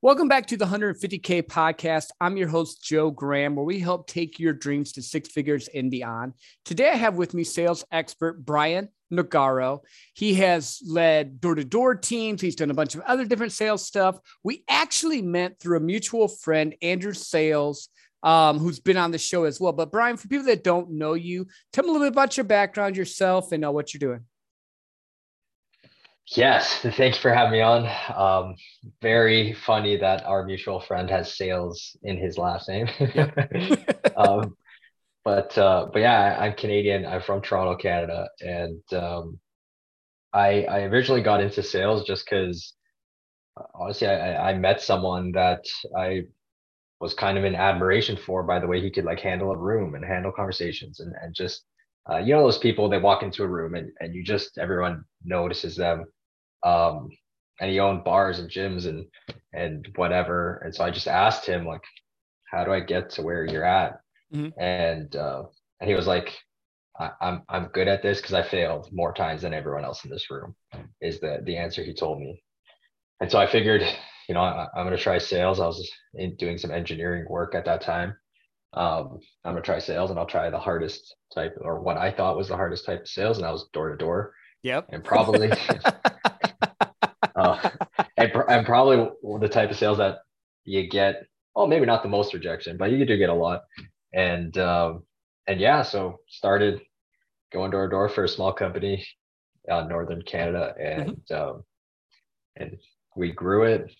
Welcome back to the 150K podcast. I'm your host, Joe Graham, where we help take your dreams to six figures and beyond. Today, I have with me sales expert Brian Nogaro. He has led door to door teams, he's done a bunch of other different sales stuff. We actually met through a mutual friend, Andrew Sales. Um, who's been on the show as well. But Brian, for people that don't know you, tell me a little bit about your background, yourself, and uh, what you're doing. Yes, thank you for having me on. Um, very funny that our mutual friend has sales in his last name. um, but uh, but yeah, I'm Canadian. I'm from Toronto, Canada, and um, I I originally got into sales just because uh, honestly I, I met someone that I was kind of in admiration for by the way he could like handle a room and handle conversations and and just uh, you know those people they walk into a room and and you just everyone notices them um, and he owned bars and gyms and and whatever. And so I just asked him like, how do I get to where you're at? Mm-hmm. And uh, and he was like, I, I'm I'm good at this because I failed more times than everyone else in this room. Is the the answer he told me. And so I figured, you know, I, am going to try sales. I was doing some engineering work at that time. Um, I'm going to try sales and I'll try the hardest type or what I thought was the hardest type of sales. And that was door to door. Yep. And probably uh, and, and probably the type of sales that you get. Oh, maybe not the most rejection, but you do get a lot. And um, and yeah, so started going door to door for a small company uh, northern Canada, and mm-hmm. um, and we grew it.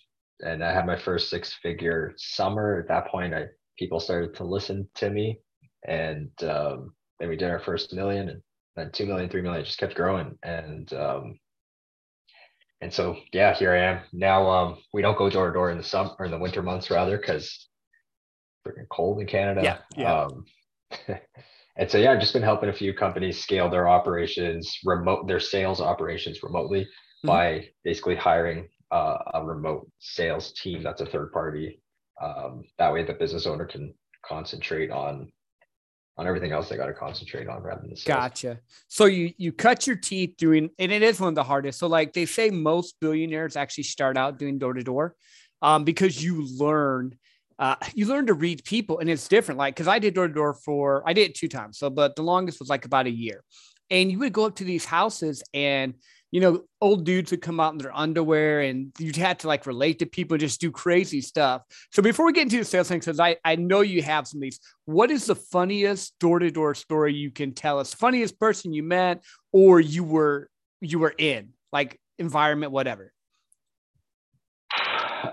And I had my first six figure summer. At that point, I people started to listen to me, and um, then we did our first million, and then two million, three million. It just kept growing, and um, and so yeah, here I am now. Um, we don't go door to door in the summer or in the winter months rather because freaking cold in Canada. Yeah, yeah. Um, and so yeah, I've just been helping a few companies scale their operations remote, their sales operations remotely mm-hmm. by basically hiring uh, a remote sales team that's a third party. Um, that way, the business owner can concentrate on on everything else they got to concentrate on rather than the sales. Gotcha. So you you cut your teeth doing, and it is one of the hardest. So like they say, most billionaires actually start out doing door to door, um, because you learn. Uh, you learn to read people and it's different. Like, cause I did door to door for, I did it two times. So, but the longest was like about a year. And you would go up to these houses and you know, old dudes would come out in their underwear and you'd have to like relate to people, just do crazy stuff. So before we get into the sales thing, because I, I know you have some of these, what is the funniest door-to-door story you can tell us? Funniest person you met or you were you were in, like environment, whatever.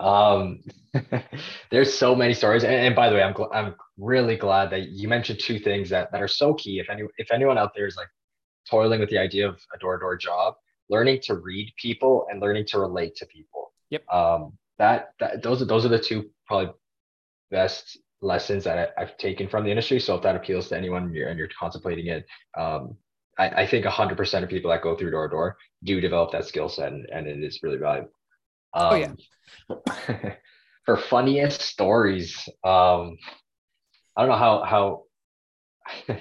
Um there's so many stories. And, and by the way, I'm gl- I'm really glad that you mentioned two things that, that are so key. If any if anyone out there is like toiling with the idea of a door-to-door job, learning to read people and learning to relate to people. Yep. Um, that, that those are those are the two probably best lessons that I, have taken from the industry. So if that appeals to anyone and you're, and you're contemplating it, um, I, I think 100% of people that go through door to door do develop that skill set, and, and it is really valuable. Um, oh yeah. Um, for funniest stories, um, I don't know how how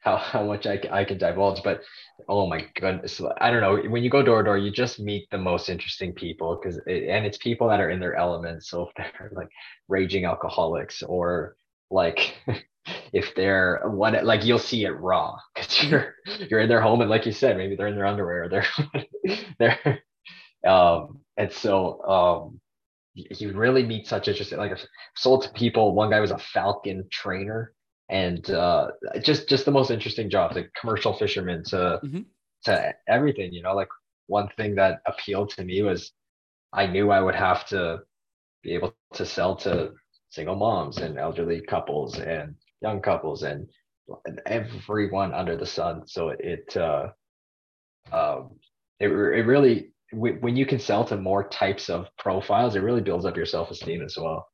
how, how much I, I can divulge, but oh my goodness, I don't know. When you go door to door, you just meet the most interesting people because, it, and it's people that are in their elements. So if they're like raging alcoholics or like if they're what like you'll see it raw because mm-hmm. you're you're in their home and like you said, maybe they're in their underwear or they're they're um and so um you really meet such interesting like I've sold to people. One guy was a falcon trainer and uh, just just the most interesting jobs, like commercial fishermen to mm-hmm. to everything. You know, like one thing that appealed to me was I knew I would have to be able to sell to single moms and elderly couples and young couples and everyone under the sun. So it uh, um, it it really when you can sell to more types of profiles, it really builds up your self esteem as well.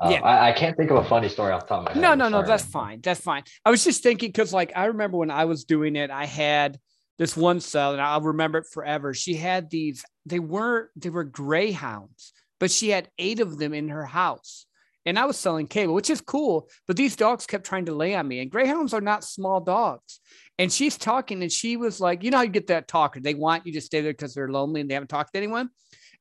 Um, yeah, I, I, can't think of a funny story off the top of my head. No, no, no, that's fine. That's fine. I was just thinking because, like, I remember when I was doing it, I had this one cell, and I'll remember it forever. She had these; they weren't. they were greyhounds, but she had eight of them in her house, and I was selling cable, which is cool. But these dogs kept trying to lay on me, and greyhounds are not small dogs. And she's talking, and she was like, "You know how you get that talker? They want you to stay there because they're lonely and they haven't talked to anyone."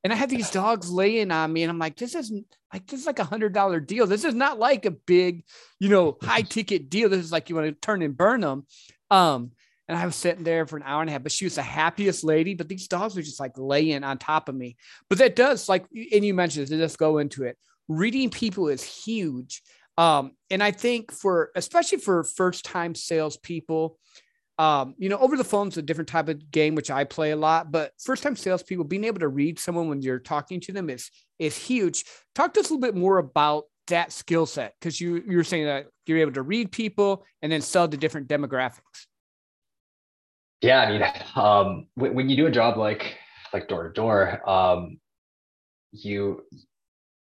And I had these dogs laying on me, and I'm like, this isn't like this is like a hundred dollar deal. This is not like a big, you know, high ticket deal. This is like you want to turn and burn them. Um, and I was sitting there for an hour and a half, but she was the happiest lady. But these dogs were just like laying on top of me. But that does like, and you mentioned to just go into it. Reading people is huge. Um, and I think for especially for first time salespeople, um, you know, over the phone is a different type of game, which I play a lot, but first time salespeople being able to read someone when you're talking to them is is huge. Talk to us a little bit more about that skill set because you you're saying that you're able to read people and then sell to different demographics. Yeah, I mean, um, when, when you do a job like like door to door, um, you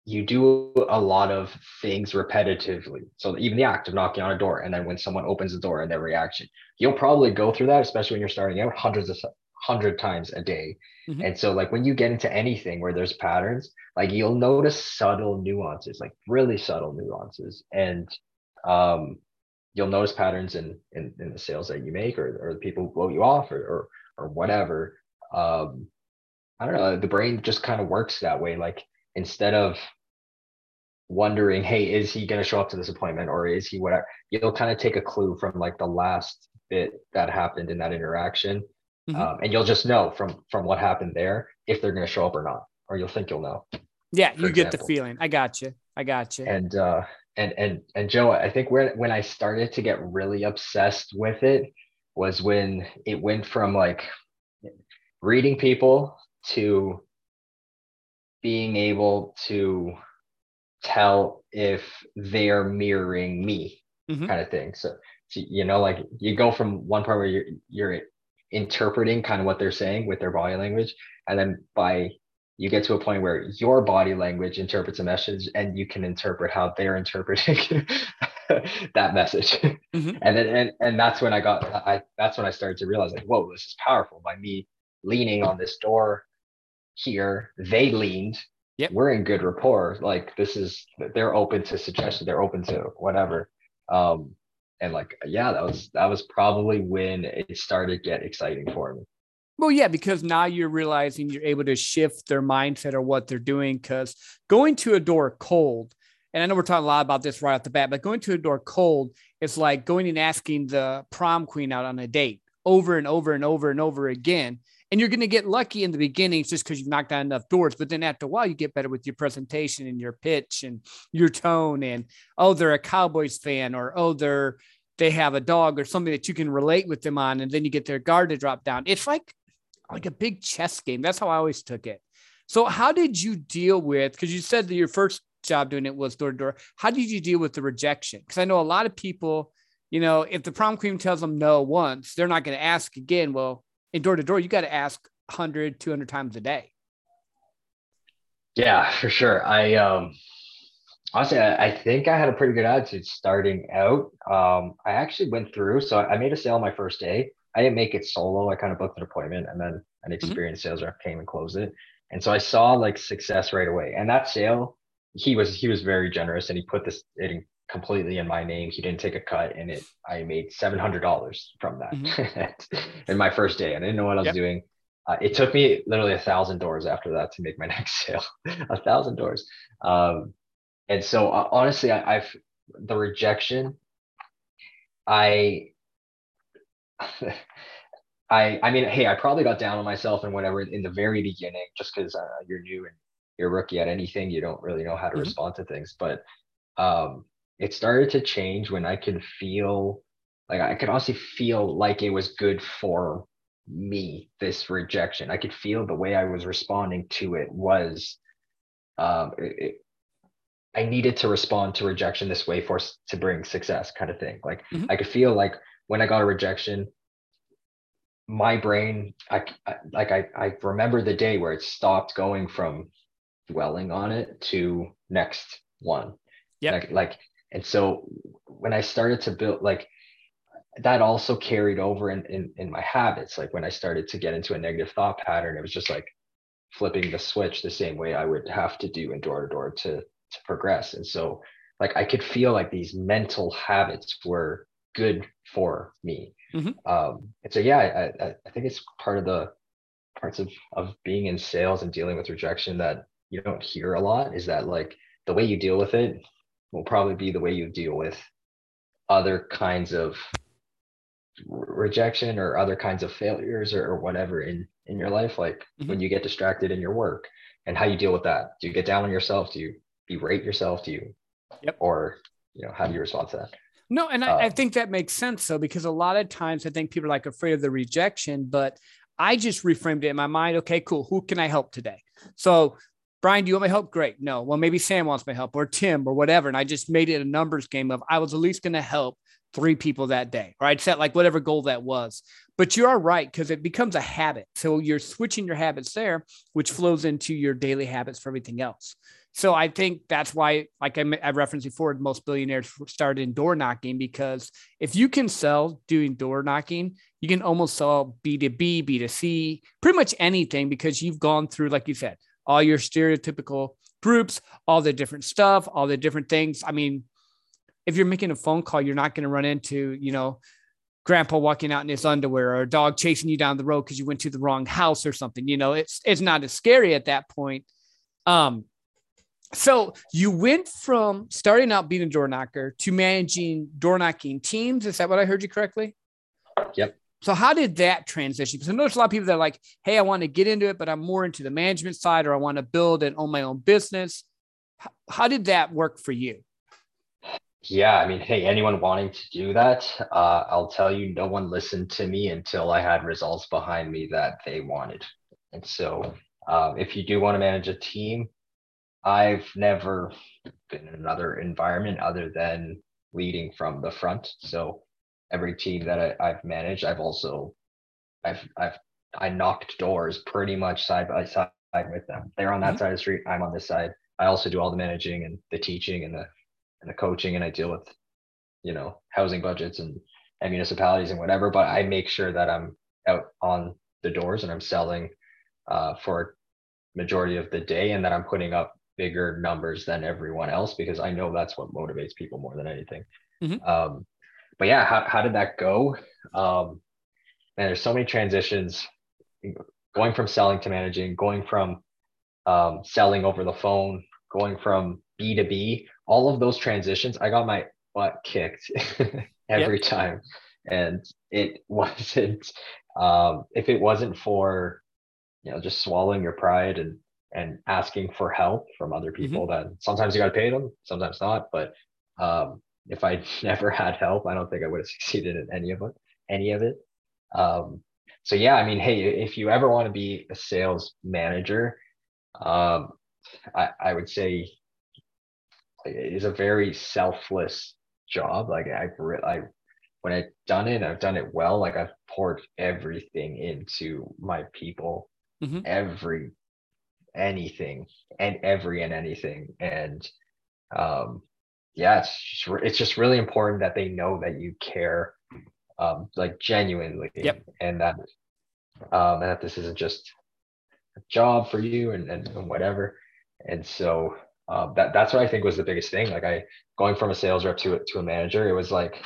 you do a lot of things repetitively. So even the act of knocking on a door, and then when someone opens the door and their reaction, you'll probably go through that, especially when you're starting out, hundreds of hundred times a day. Mm-hmm. And so like when you get into anything where there's patterns, like you'll notice subtle nuances, like really subtle nuances. And um, you'll notice patterns in, in, in the sales that you make or, or the people who blow you off or, or, or whatever. Um, I don't know, the brain just kind of works that way. Like instead of wondering, hey, is he going to show up to this appointment or is he whatever? You'll kind of take a clue from like the last bit that happened in that interaction, mm-hmm. um, and you'll just know from from what happened there if they're going to show up or not, or you'll think you'll know. Yeah, you get the feeling. I got you. I got you. And uh, and and and Joe, I think where when I started to get really obsessed with it was when it went from like reading people to being able to tell if they're mirroring me mm-hmm. kind of thing so, you know like you go from one part where you're you're interpreting kind of what they're saying with their body language and then by you get to a point where your body language interprets a message and you can interpret how they're interpreting that message mm-hmm. and then and, and that's when i got i that's when i started to realize like whoa this is powerful by me leaning on this door here they leaned yep. we're in good rapport. Like this is they're open to suggestions, they're open to whatever. Um, and like yeah, that was that was probably when it started to get exciting for me. Well, yeah, because now you're realizing you're able to shift their mindset or what they're doing. Because going to a door cold, and I know we're talking a lot about this right off the bat, but going to a door cold is like going and asking the prom queen out on a date over and over and over and over again. And you're going to get lucky in the beginning just because you've knocked down enough doors. But then after a while, you get better with your presentation and your pitch and your tone. And oh, they're a Cowboys fan, or oh, they're they have a dog or something that you can relate with them on. And then you get their guard to drop down. It's like like a big chess game. That's how I always took it. So how did you deal with? Because you said that your first job doing it was door to door. How did you deal with the rejection? Because I know a lot of people, you know, if the prom queen tells them no once, they're not going to ask again. Well, in door to door, you got to ask 100, 200 times a day. Yeah, for sure. I, um, honestly, I, I think I had a pretty good attitude starting out. Um, I actually went through, so I made a sale my first day. I didn't make it solo. I kind of booked an appointment and then an mm-hmm. experienced mm-hmm. sales rep came and closed it. And so I saw like success right away. And that sale, he was he was very generous and he put this it in completely in my name. He didn't take a cut, and it I made seven hundred dollars from that mm-hmm. in my first day. I didn't know what I was yep. doing. Uh, it took me literally a thousand doors after that to make my next sale. a thousand doors. Um, and so uh, honestly, I, I've the rejection. I. I I mean, hey, I probably got down on myself and whatever in the very beginning, just because uh, you're new and you're rookie at anything, you don't really know how to mm-hmm. respond to things. But um, it started to change when I could feel like I could also feel like it was good for me, this rejection. I could feel the way I was responding to it was um it, I needed to respond to rejection this way for to bring success kind of thing. Like mm-hmm. I could feel like when I got a rejection, my brain, I, I like I, I remember the day where it stopped going from dwelling on it to next one. Yeah. Like, like and so when I started to build like that also carried over in, in in my habits. Like when I started to get into a negative thought pattern, it was just like flipping the switch the same way I would have to do in door to door to to progress. And so like I could feel like these mental habits were good for me. Mm-hmm. Um, and so yeah, I, I, I think it's part of the parts of of being in sales and dealing with rejection that you don't hear a lot is that like the way you deal with it will probably be the way you deal with other kinds of rejection or other kinds of failures or, or whatever in in your life like mm-hmm. when you get distracted in your work and how you deal with that. Do you get down on yourself? Do you berate yourself? Do you yep. or you know how do you respond to that? No and I, I um, think that makes sense though because a lot of times i think people are like afraid of the rejection but i just reframed it in my mind okay cool. Who can i help today? So Brian, do you want my help? Great. No. Well, maybe Sam wants my help or Tim or whatever. And I just made it a numbers game of I was at least going to help three people that day, or I'd set like whatever goal that was. But you are right because it becomes a habit. So you're switching your habits there, which flows into your daily habits for everything else. So I think that's why, like I, I referenced before, most billionaires started in door knocking because if you can sell doing door knocking, you can almost sell B2B, B2C, pretty much anything because you've gone through, like you said, all your stereotypical groups, all the different stuff, all the different things. I mean, if you're making a phone call, you're not going to run into, you know, grandpa walking out in his underwear or a dog chasing you down the road because you went to the wrong house or something. You know, it's it's not as scary at that point. Um, so you went from starting out being a door knocker to managing door knocking teams. Is that what I heard you correctly? Yep. So how did that transition? Because I know there's a lot of people that are like, hey, I want to get into it, but I'm more into the management side or I want to build and own my own business. How did that work for you? Yeah, I mean, hey, anyone wanting to do that, uh, I'll tell you, no one listened to me until I had results behind me that they wanted. And so, um, if you do want to manage a team, I've never been in another environment other than leading from the front. So, every team that I, have managed, I've also, I've, I've, I knocked doors pretty much side by side with them. They're on that mm-hmm. side of the street. I'm on this side. I also do all the managing and the teaching and the and the coaching and I deal with, you know, housing budgets and, and municipalities and whatever, but I make sure that I'm out on the doors and I'm selling uh, for majority of the day and that I'm putting up bigger numbers than everyone else because I know that's what motivates people more than anything. Mm-hmm. Um, but yeah, how, how did that go? Um, man, there's so many transitions going from selling to managing, going from um, selling over the phone, going from B2B, all of those transitions, I got my butt kicked every yep. time. And it wasn't, um, if it wasn't for, you know, just swallowing your pride and, and asking for help from other mm-hmm. people mm-hmm. that sometimes you got to pay them, sometimes not. But um, if I never had help, I don't think I would have succeeded in any of it, any of it. Um, so yeah, I mean, hey, if you ever want to be a sales manager, um, I, I would say it is a very selfless job. Like I've I when I've done it, I've done it well. Like I've poured everything into my people, mm-hmm. every anything and every and anything. And um yeah, it's just, it's just really important that they know that you care um like genuinely yep. and that um and that this isn't just a job for you and, and, and whatever. And so um, that that's what I think was the biggest thing. Like I going from a sales rep to to a manager, it was like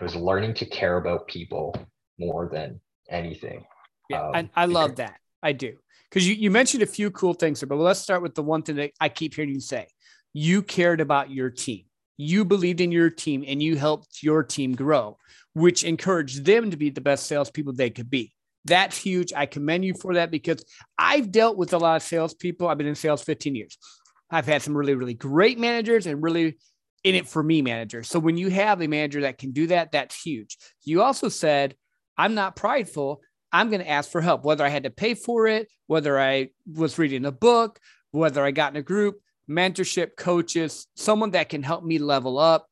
it was learning to care about people more than anything. Yeah, um, I, I love that. I do because you you mentioned a few cool things but let's start with the one thing that I keep hearing you say. You cared about your team. You believed in your team, and you helped your team grow, which encouraged them to be the best salespeople they could be. That's huge. I commend you for that because I've dealt with a lot of salespeople. I've been in sales 15 years. I've had some really, really great managers and really in it for me managers. So when you have a manager that can do that, that's huge. You also said, I'm not prideful. I'm going to ask for help, whether I had to pay for it, whether I was reading a book, whether I got in a group, mentorship, coaches, someone that can help me level up.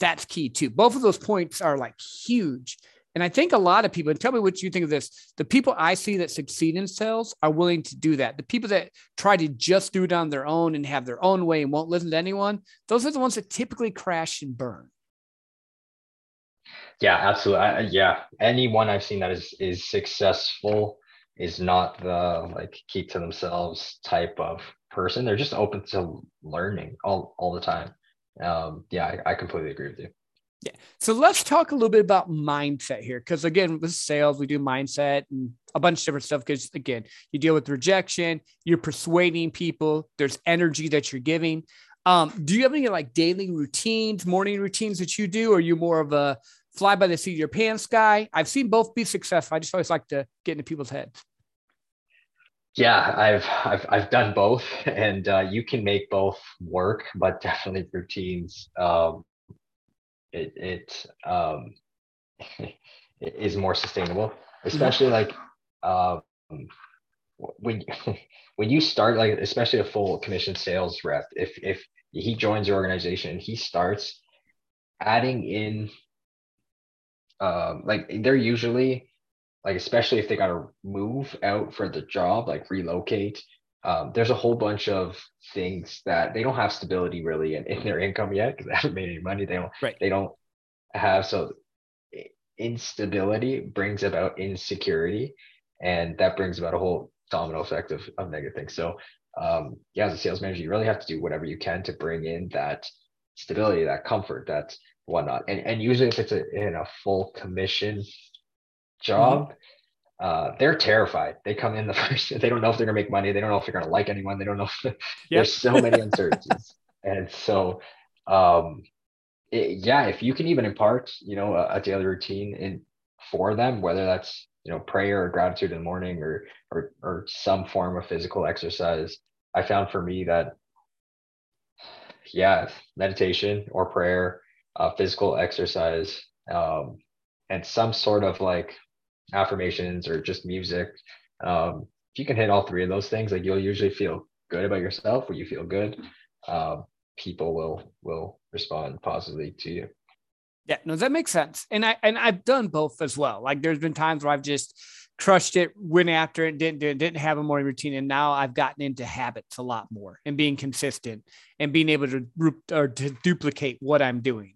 That's key too. Both of those points are like huge. And I think a lot of people, and tell me what you think of this, the people I see that succeed in sales are willing to do that. The people that try to just do it on their own and have their own way and won't listen to anyone, those are the ones that typically crash and burn. Yeah, absolutely. I, yeah, anyone I've seen that is is successful is not the like keep to themselves type of person. They're just open to learning all all the time. Um, yeah, I, I completely agree with you. Yeah. So let's talk a little bit about mindset here. Because again, with sales, we do mindset and a bunch of different stuff. Because again, you deal with rejection, you're persuading people, there's energy that you're giving. Um, do you have any like daily routines, morning routines that you do? Or are you more of a fly by the seat of your pants guy? I've seen both be successful. I just always like to get into people's heads. Yeah, I've I've I've done both, and uh, you can make both work, but definitely routines. Um, it it um, it is more sustainable, especially like um, when when you start like especially a full commission sales rep. If if he joins your organization, and he starts adding in um, like they're usually like especially if they got to move out for the job, like relocate. Um, there's a whole bunch of things that they don't have stability really in, in their income yet because they haven't made any money. They don't. Right. They don't have so instability brings about insecurity, and that brings about a whole domino effect of, of negative things. So um, yeah, as a sales manager, you really have to do whatever you can to bring in that stability, that comfort, that whatnot. And and usually if it's a in a full commission job, mm-hmm. uh, they're terrified. They come in the first, they don't know if they're gonna make money. They don't know if they're gonna like anyone. They don't know. If, yep. There's so many uncertainties, and so um, it, yeah, if you can even impart, you know, a, a, daily routine in for them, whether that's you know prayer or gratitude in the morning or or or some form of physical exercise, I found for me that yeah, meditation or prayer, uh, physical exercise, um, and some sort of like affirmations or just music. Um, if you can hit all three of those things, like you'll usually feel good about yourself, or you feel good, um, people will will respond positively to you. Yeah, no, that makes sense. And I and I've done both as well. Like there's been times where I've just crushed it, went after it, didn't do it, didn't have a morning routine, and now I've gotten into habits a lot more and being consistent and being able to or to duplicate what I'm doing.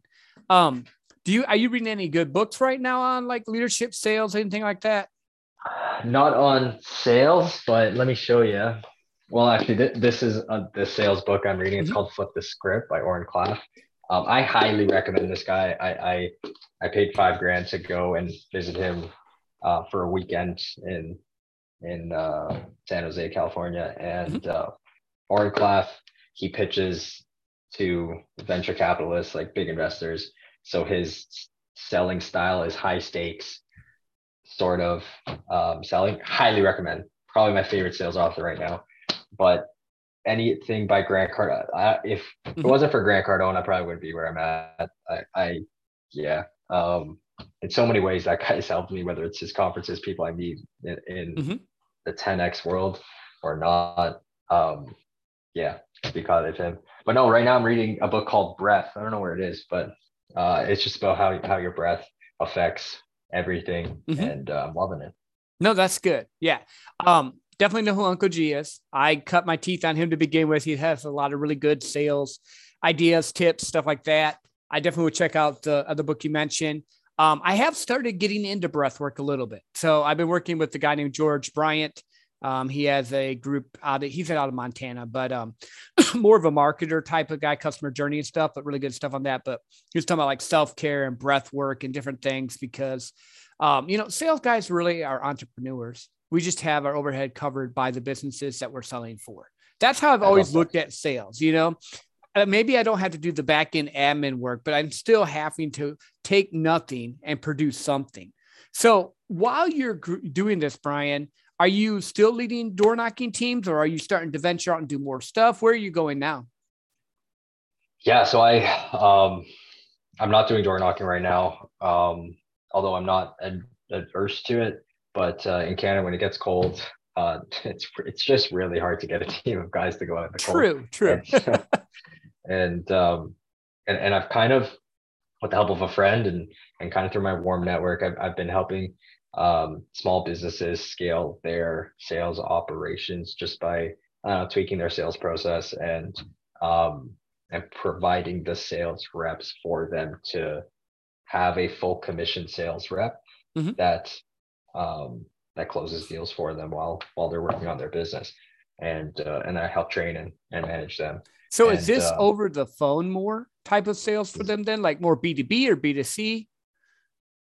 Um, do you are you reading any good books right now on like leadership, sales, anything like that? Not on sales, but let me show you. Well, actually, th- this is a, the sales book I'm reading. It's mm-hmm. called Flip the Script by Oren Klaff. Um, I highly recommend this guy. I, I, I paid five grand to go and visit him uh, for a weekend in in uh, San Jose, California, and mm-hmm. uh, Oren Klaff he pitches to venture capitalists like big investors. So his selling style is high stakes, sort of um, selling. Highly recommend. Probably my favorite sales author right now. But anything by Grant Cardone. if mm-hmm. it wasn't for Grant Cardone, I probably wouldn't be where I'm at. I, I yeah. Um, in so many ways, that guy's helped me. Whether it's his conferences, people I meet in, in mm-hmm. the 10x world or not. Um, yeah, because of him. But no, right now I'm reading a book called Breath. I don't know where it is, but uh, it's just about how how your breath affects everything, mm-hmm. and uh, I'm loving it. No, that's good. Yeah. Um, definitely know who Uncle G is. I cut my teeth on him to begin with. He has a lot of really good sales ideas, tips, stuff like that. I definitely would check out the other book you mentioned. Um, I have started getting into breath work a little bit. So I've been working with the guy named George Bryant. Um, he has a group out of, he's out of Montana, but um, more of a marketer type of guy, customer journey and stuff, but really good stuff on that. But he was talking about like self care and breath work and different things because, um, you know, sales guys really are entrepreneurs. We just have our overhead covered by the businesses that we're selling for. That's how I've always looked at sales. You know, uh, maybe I don't have to do the back end admin work, but I'm still having to take nothing and produce something. So while you're doing this, Brian, are you still leading door knocking teams or are you starting to venture out and do more stuff? Where are you going now? Yeah, so I um I'm not doing door knocking right now. Um, although I'm not ad- adverse to it. But uh, in Canada, when it gets cold, uh, it's it's just really hard to get a team of guys to go out in the cold. True, true. And and, um, and and I've kind of, with the help of a friend and and kind of through my warm network, I've I've been helping um, small businesses scale their sales operations just by uh, tweaking their sales process and um, and providing the sales reps for them to have a full commission sales rep mm-hmm. that um, that closes deals for them while while they're working on their business and uh, and I help train and, and manage them. So and, is this uh, over the phone more type of sales for them then, like more B2B or B2C?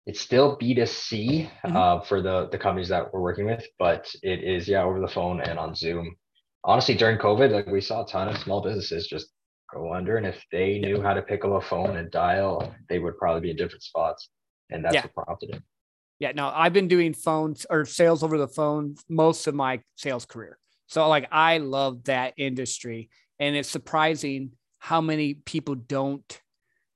It's still B2C mm-hmm. uh, for the, the companies that we're working with, but it is, yeah, over the phone and on Zoom. Honestly, during COVID, like we saw a ton of small businesses just go under. And if they knew how to pick up a phone and dial, they would probably be in different spots. And that's yeah. what prompted it. Yeah, no, I've been doing phones or sales over the phone most of my sales career. So like I love that industry. And it's surprising how many people don't,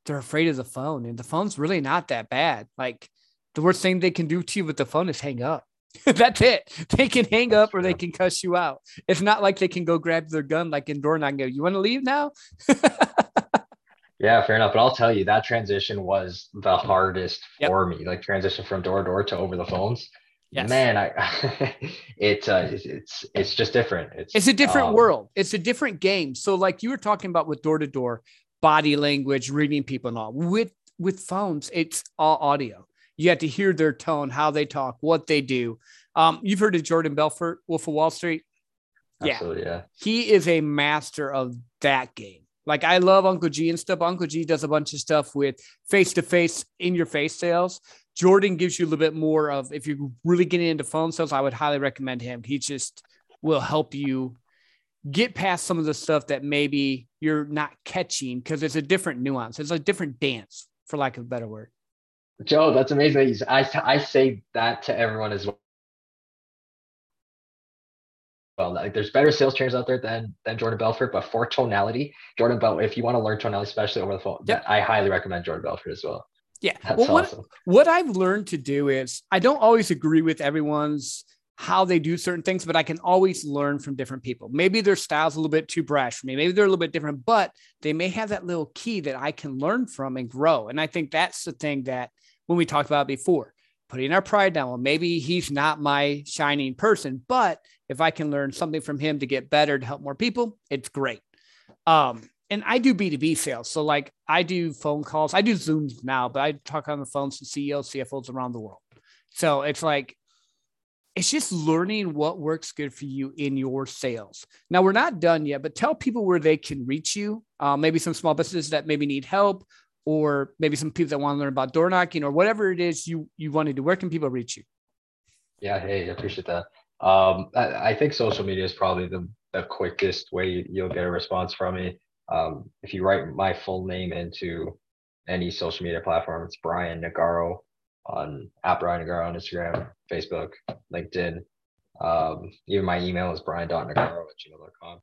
they're afraid of the phone. And the phone's really not that bad. Like the worst thing they can do to you with the phone is hang up. That's it. They can hang up or they can cuss you out. It's not like they can go grab their gun like in door and go, You want to leave now? yeah, fair enough. But I'll tell you that transition was the hardest yep. for me. Like transition from door to door to over the phones. Yes. Man, I it uh, it's it's just different. It's it's a different um, world. It's a different game. So like you were talking about with door to door, body language, reading people and all. With with phones, it's all audio. You have to hear their tone, how they talk, what they do. Um, you've heard of Jordan Belfort, Wolf of Wall Street. Yeah. yeah. He is a master of that game. Like I love Uncle G and stuff. Uncle G does a bunch of stuff with face to face in your face sales. Jordan gives you a little bit more of if you're really getting into phone sales, I would highly recommend him. He just will help you get past some of the stuff that maybe you're not catching because it's a different nuance. It's a different dance, for lack of a better word. Joe, that's amazing. I, I say that to everyone as well. Well, like there's better sales trainers out there than than Jordan Belfort, but for tonality, Jordan Belfort, if you want to learn tonality, especially over the phone, yeah. I highly recommend Jordan Belfort as well. Yeah. That's well, awesome. what, what I've learned to do is I don't always agree with everyone's how they do certain things, but I can always learn from different people. Maybe their style's a little bit too brash for me. Maybe they're a little bit different, but they may have that little key that I can learn from and grow. And I think that's the thing that when we talked about before, putting our pride down. Well, maybe he's not my shining person, but if I can learn something from him to get better to help more people, it's great. Um, and I do B2B sales. So like I do phone calls, I do Zooms now, but I talk on the phones to CEOs, CFOs around the world. So it's like it's just learning what works good for you in your sales. Now we're not done yet, but tell people where they can reach you. Uh, maybe some small businesses that maybe need help, or maybe some people that want to learn about door knocking, or whatever it is you you want to do. Where can people reach you? Yeah, hey, I appreciate that. Um, I, I think social media is probably the the quickest way you'll get a response from me. Um, if you write my full name into any social media platform, it's Brian Nagaro on at Brian Nagaro on Instagram, Facebook, LinkedIn. Um, even my email is brian.nagaro at gmail.com.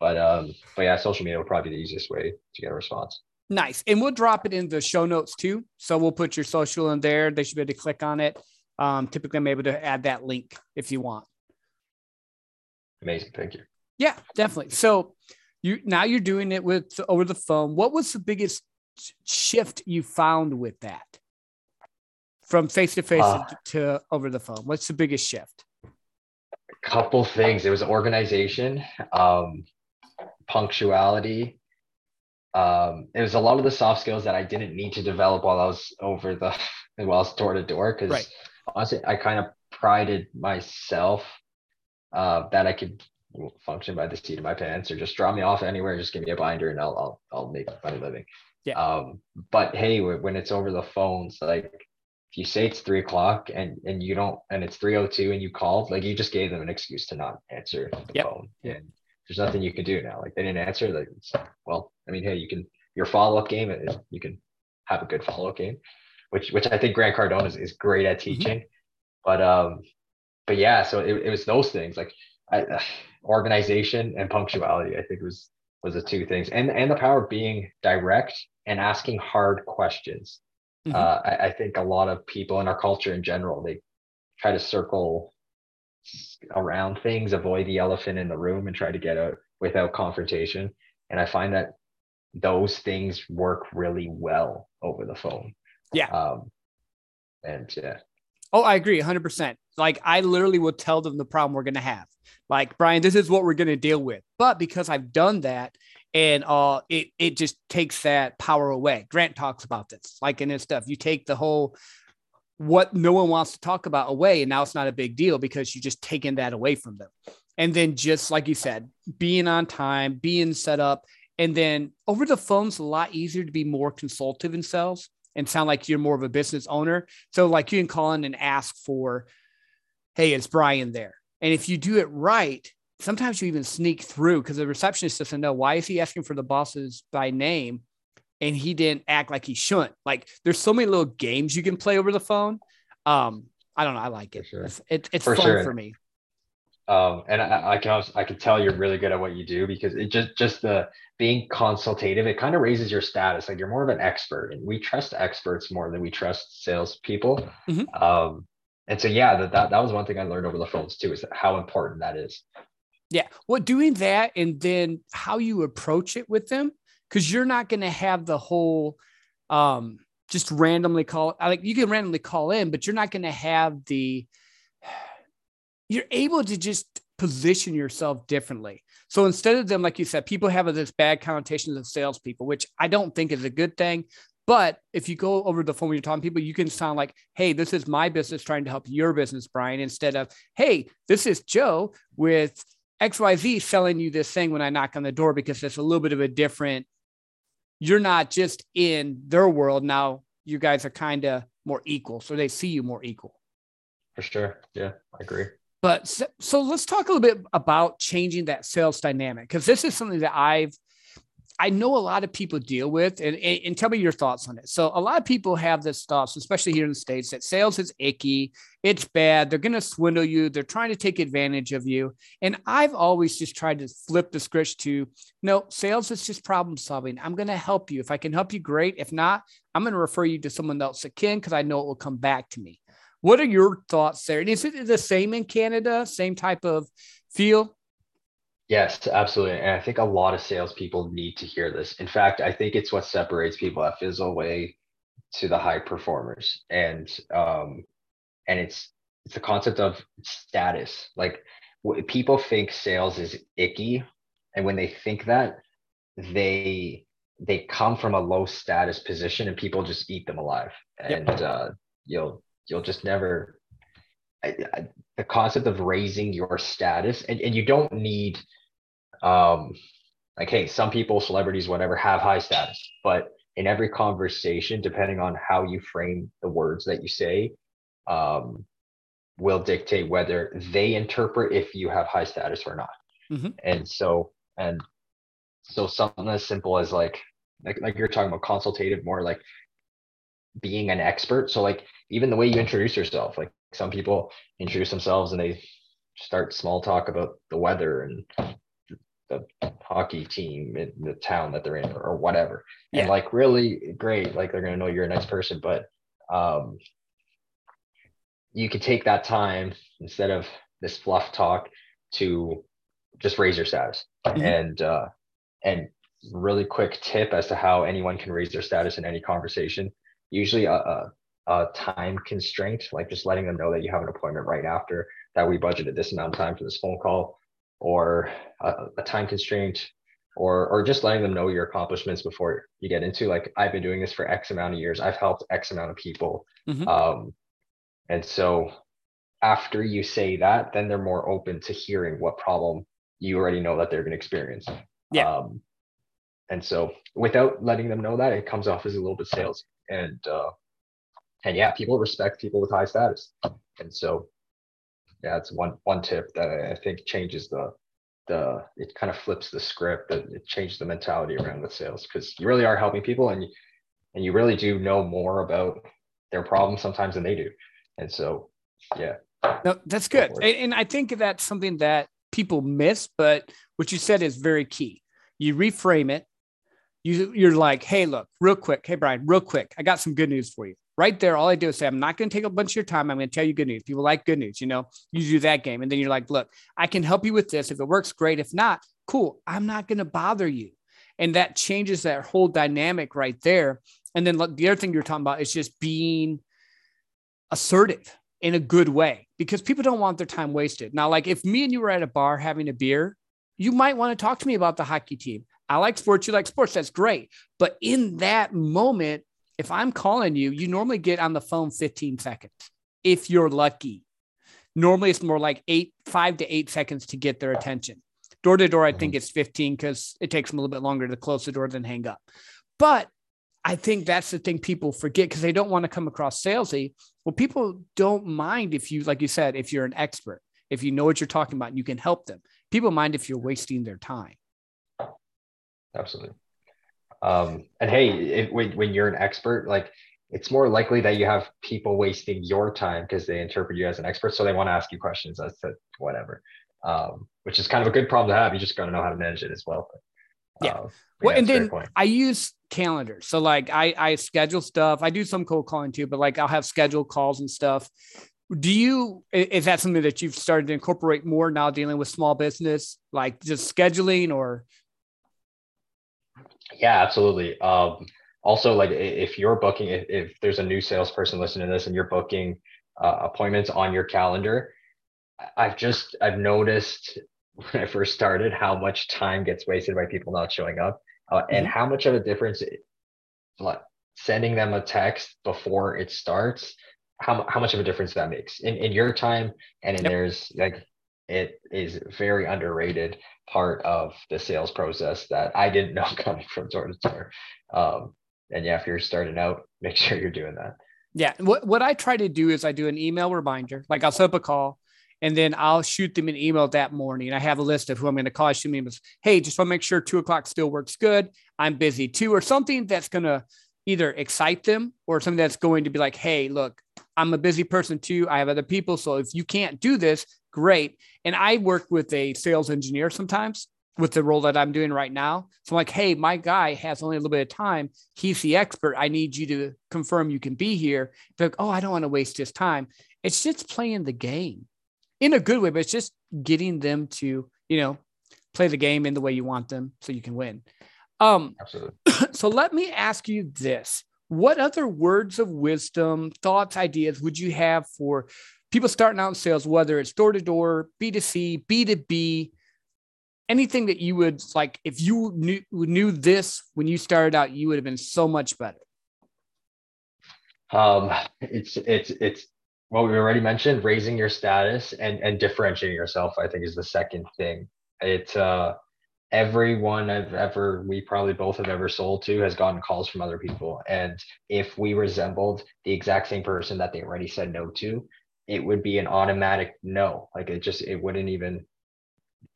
But um, but yeah, social media will probably be the easiest way to get a response. Nice. And we'll drop it in the show notes too. So we'll put your social in there. They should be able to click on it. Um, typically, I'm able to add that link if you want. Amazing. Thank you. Yeah, definitely. So you now you're doing it with over the phone. What was the biggest shift you found with that? From face to face to over the phone? What's the biggest shift? A couple things. It was organization, um, punctuality. Um, it was a lot of the soft skills that I didn't need to develop while I was over the while I was door to door. Because right. honestly, I kind of prided myself uh, that I could function by the seat of my pants, or just drop me off anywhere, just give me a binder, and I'll I'll, I'll make money living. Yeah. Um, but hey, when it's over the phones, like if you say it's three o'clock and and you don't and it's 302 and you called like you just gave them an excuse to not answer the yep. phone and there's nothing you can do now like they didn't answer like well i mean hey you can your follow-up game you can have a good follow-up game which which i think grant cardone is, is great at mm-hmm. teaching mm-hmm. but um but yeah so it, it was those things like I, uh, organization and punctuality i think was was the two things and and the power of being direct and asking hard questions Mm-hmm. Uh, I, I, think a lot of people in our culture in general, they try to circle around things, avoid the elephant in the room, and try to get out without confrontation. And I find that those things work really well over the phone. Yeah. Um, and yeah. Oh, I agree 100%. Like, I literally will tell them the problem we're going to have. Like, Brian, this is what we're going to deal with. But because I've done that and uh, it it just takes that power away. Grant talks about this, like in his stuff. You take the whole what no one wants to talk about away, and now it's not a big deal because you just taken that away from them. And then just like you said, being on time, being set up, And then over the phone's a lot easier to be more consultative in sales and sound like you're more of a business owner. So like you can call in and ask for, hey, it's Brian there. And if you do it right, sometimes you even sneak through because the receptionist doesn't know why is he asking for the bosses by name and he didn't act like he shouldn't. Like there's so many little games you can play over the phone. Um, I don't know. I like it. Sure. It's, it, it's for fun sure. for me. Um, and I, I can also, I can tell you're really good at what you do because it just just the being consultative, it kind of raises your status. Like you're more of an expert, and we trust experts more than we trust salespeople. Mm-hmm. Um, and so yeah, that, that that was one thing I learned over the phones too, is how important that is. Yeah, well, doing that and then how you approach it with them, because you're not going to have the whole um, just randomly call. Like you can randomly call in, but you're not going to have the you're able to just position yourself differently. So instead of them, like you said, people have this bad connotations of salespeople, which I don't think is a good thing. But if you go over the phone when you're talking people, you can sound like, hey, this is my business trying to help your business, Brian, instead of, hey, this is Joe with XYZ selling you this thing when I knock on the door because it's a little bit of a different, you're not just in their world. Now you guys are kind of more equal. So they see you more equal. For sure. Yeah, I agree. But so, so let's talk a little bit about changing that sales dynamic because this is something that I've I know a lot of people deal with, and, and, tell me your thoughts on it. So, a lot of people have this thoughts, especially here in the States, that sales is icky, it's bad, they're going to swindle you, they're trying to take advantage of you. And I've always just tried to flip the script to no, sales is just problem solving. I'm going to help you. If I can help you, great. If not, I'm going to refer you to someone else that can because I know it will come back to me. What are your thoughts there? And is it the same in Canada? Same type of feel? Yes, absolutely. And I think a lot of salespeople need to hear this. In fact, I think it's what separates people that fizzle away to the high performers. And um, and it's it's the concept of status. Like people think sales is icky, and when they think that, they they come from a low status position, and people just eat them alive. And yep. uh, you'll you'll just never I, I, the concept of raising your status and, and you don't need um like hey some people celebrities whatever have high status but in every conversation depending on how you frame the words that you say um will dictate whether they interpret if you have high status or not mm-hmm. and so and so something as simple as like like like you're talking about consultative more like being an expert. So like even the way you introduce yourself, like some people introduce themselves and they start small talk about the weather and the hockey team in the town that they're in or, whatever. Yeah. And like really great, like they're gonna know you're a nice person, but um you could take that time instead of this fluff talk to just raise your status. Mm-hmm. And uh and really quick tip as to how anyone can raise their status in any conversation usually a, a, a time constraint, like just letting them know that you have an appointment right after that we budgeted this amount of time for this phone call, or a, a time constraint, or or just letting them know your accomplishments before you get into like I've been doing this for X amount of years. I've helped X amount of people. Mm-hmm. Um, and so after you say that, then they're more open to hearing what problem you already know that they're going to experience. Yeah. Um, and so without letting them know that, it comes off as a little bit sales and uh, and yeah, people respect people with high status, and so yeah, it's one one tip that I think changes the the it kind of flips the script that it changes the mentality around with sales because you really are helping people and you and you really do know more about their problems sometimes than they do, and so yeah. No, that's good, and, and I think that's something that people miss, but what you said is very key. You reframe it you you're like, hey, look, real quick, hey Brian, real quick, I got some good news for you. Right there, all I do is say, I'm not going to take a bunch of your time. I'm going to tell you good news. People like good news, you know. You do that game, and then you're like, look, I can help you with this. If it works, great. If not, cool. I'm not going to bother you, and that changes that whole dynamic right there. And then the other thing you're talking about is just being assertive in a good way because people don't want their time wasted. Now, like if me and you were at a bar having a beer, you might want to talk to me about the hockey team. I like sports, you like sports, that's great. But in that moment, if I'm calling you, you normally get on the phone 15 seconds if you're lucky. Normally, it's more like eight, five to eight seconds to get their attention. Door to door, I think mm-hmm. it's 15 because it takes them a little bit longer to close the door than hang up. But I think that's the thing people forget because they don't want to come across salesy. Well, people don't mind if you, like you said, if you're an expert, if you know what you're talking about and you can help them. People mind if you're wasting their time. Absolutely. Um, and hey, when, when you're an expert, like it's more likely that you have people wasting your time because they interpret you as an expert. So they want to ask you questions as to whatever, um, which is kind of a good problem to have. You just got to know how to manage it as well. But, yeah. Uh, well, and then I use calendars. So like I, I schedule stuff. I do some cold calling too, but like I'll have scheduled calls and stuff. Do you, is that something that you've started to incorporate more now dealing with small business, like just scheduling or? Yeah, absolutely. Um, also like if you're booking, if, if there's a new salesperson listening to this and you're booking uh, appointments on your calendar, I've just, I've noticed when I first started how much time gets wasted by people not showing up uh, and mm-hmm. how much of a difference it, like sending them a text before it starts how, how much of a difference that makes in, in your time and in yep. theirs like it is very underrated part of the sales process that i didn't know coming from door to door um, and yeah if you're starting out make sure you're doing that yeah what, what i try to do is i do an email reminder like i'll set up a call and then I'll shoot them an email that morning. I have a list of who I'm going to call. I shoot me emails. Hey, just want to make sure two o'clock still works good. I'm busy too, or something that's going to either excite them or something that's going to be like, hey, look, I'm a busy person too. I have other people. So if you can't do this, great. And I work with a sales engineer sometimes with the role that I'm doing right now. So I'm like, hey, my guy has only a little bit of time. He's the expert. I need you to confirm you can be here. They're like, oh, I don't want to waste his time. It's just playing the game in a good way, but it's just getting them to, you know, play the game in the way you want them so you can win. Um, Absolutely. So let me ask you this. What other words of wisdom, thoughts, ideas would you have for people starting out in sales, whether it's door to door, B2C, B2B, anything that you would like, if you knew, knew this when you started out, you would have been so much better? Um, it's, it's, it's what we already mentioned, raising your status and and differentiating yourself, I think is the second thing. It uh everyone I've ever we probably both have ever sold to has gotten calls from other people. And if we resembled the exact same person that they already said no to, it would be an automatic no. Like it just it wouldn't even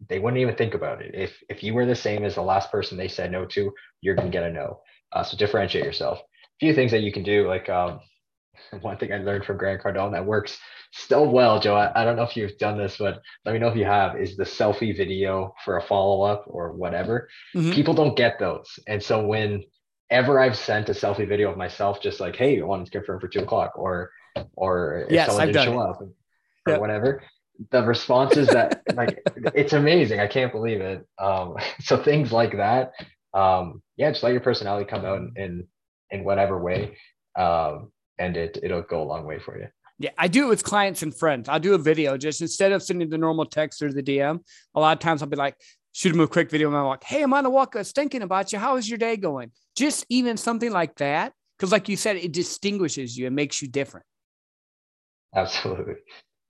they wouldn't even think about it. If if you were the same as the last person they said no to, you're gonna get a no. Uh, so differentiate yourself. A few things that you can do, like um, one thing I learned from Grant Cardone that works still well, Joe. I, I, don't know if you've done this, but let me know if you have. Is the selfie video for a follow up or whatever? Mm-hmm. People don't get those, and so whenever I've sent a selfie video of myself, just like, "Hey, I wanted to confirm for two o'clock," or or if yes, someone I've didn't show it. up or yep. whatever, the responses that like it's amazing. I can't believe it. Um, so things like that. Um, yeah, just let your personality come out in in, in whatever way. Um, and it it'll go a long way for you. Yeah, I do it with clients and friends. I'll do a video just instead of sending the normal text or the DM. A lot of times I'll be like, shoot them a quick video and I'm like, hey, I'm on a walk. I was thinking about you. How is your day going? Just even something like that. Because, like you said, it distinguishes you and makes you different. Absolutely.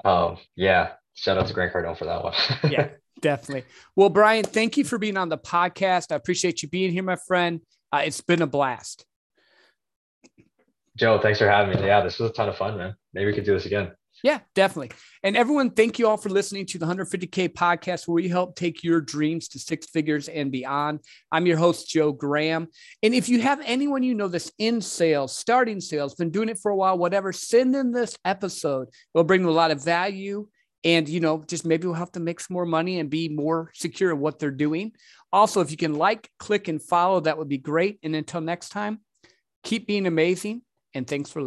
Um, yeah. Shout out to Grant Cardone for that one. yeah, definitely. Well, Brian, thank you for being on the podcast. I appreciate you being here, my friend. Uh, it's been a blast. Joe, thanks for having me. Yeah, this was a ton of fun, man. Maybe we could do this again. Yeah, definitely. And everyone, thank you all for listening to the 150K podcast, where we help take your dreams to six figures and beyond. I'm your host, Joe Graham. And if you have anyone you know that's in sales, starting sales, been doing it for a while, whatever, send in this episode. It'll bring them a lot of value. And, you know, just maybe we'll have to make some more money and be more secure in what they're doing. Also, if you can like, click, and follow, that would be great. And until next time, keep being amazing and thanks for listening.